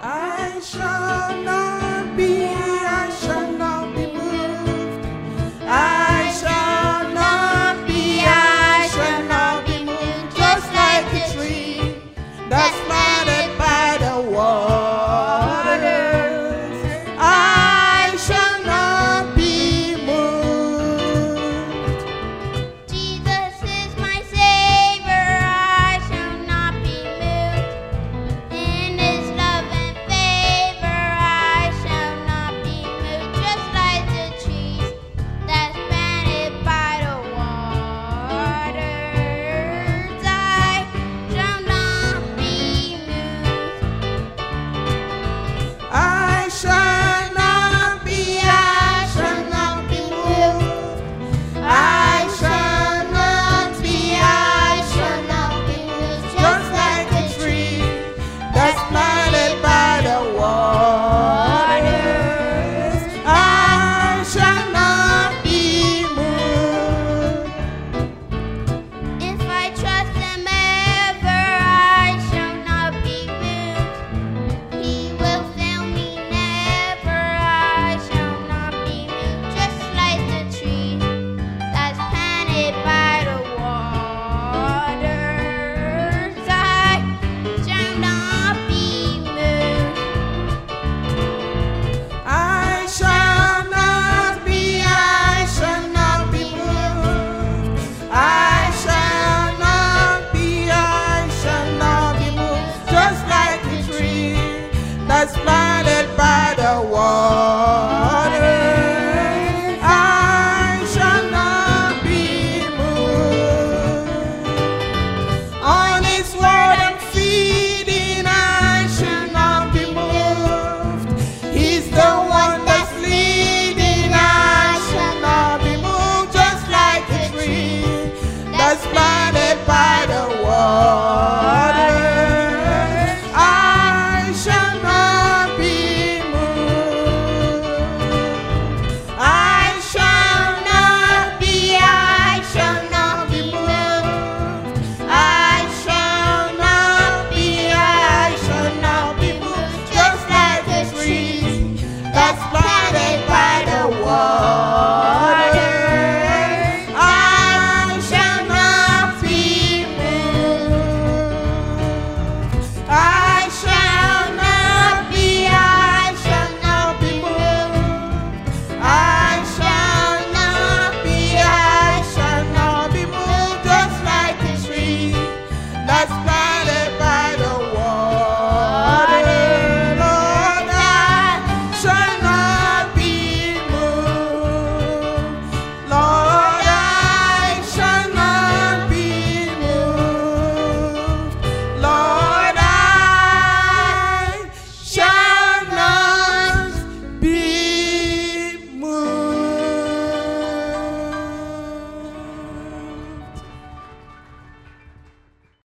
爱上那。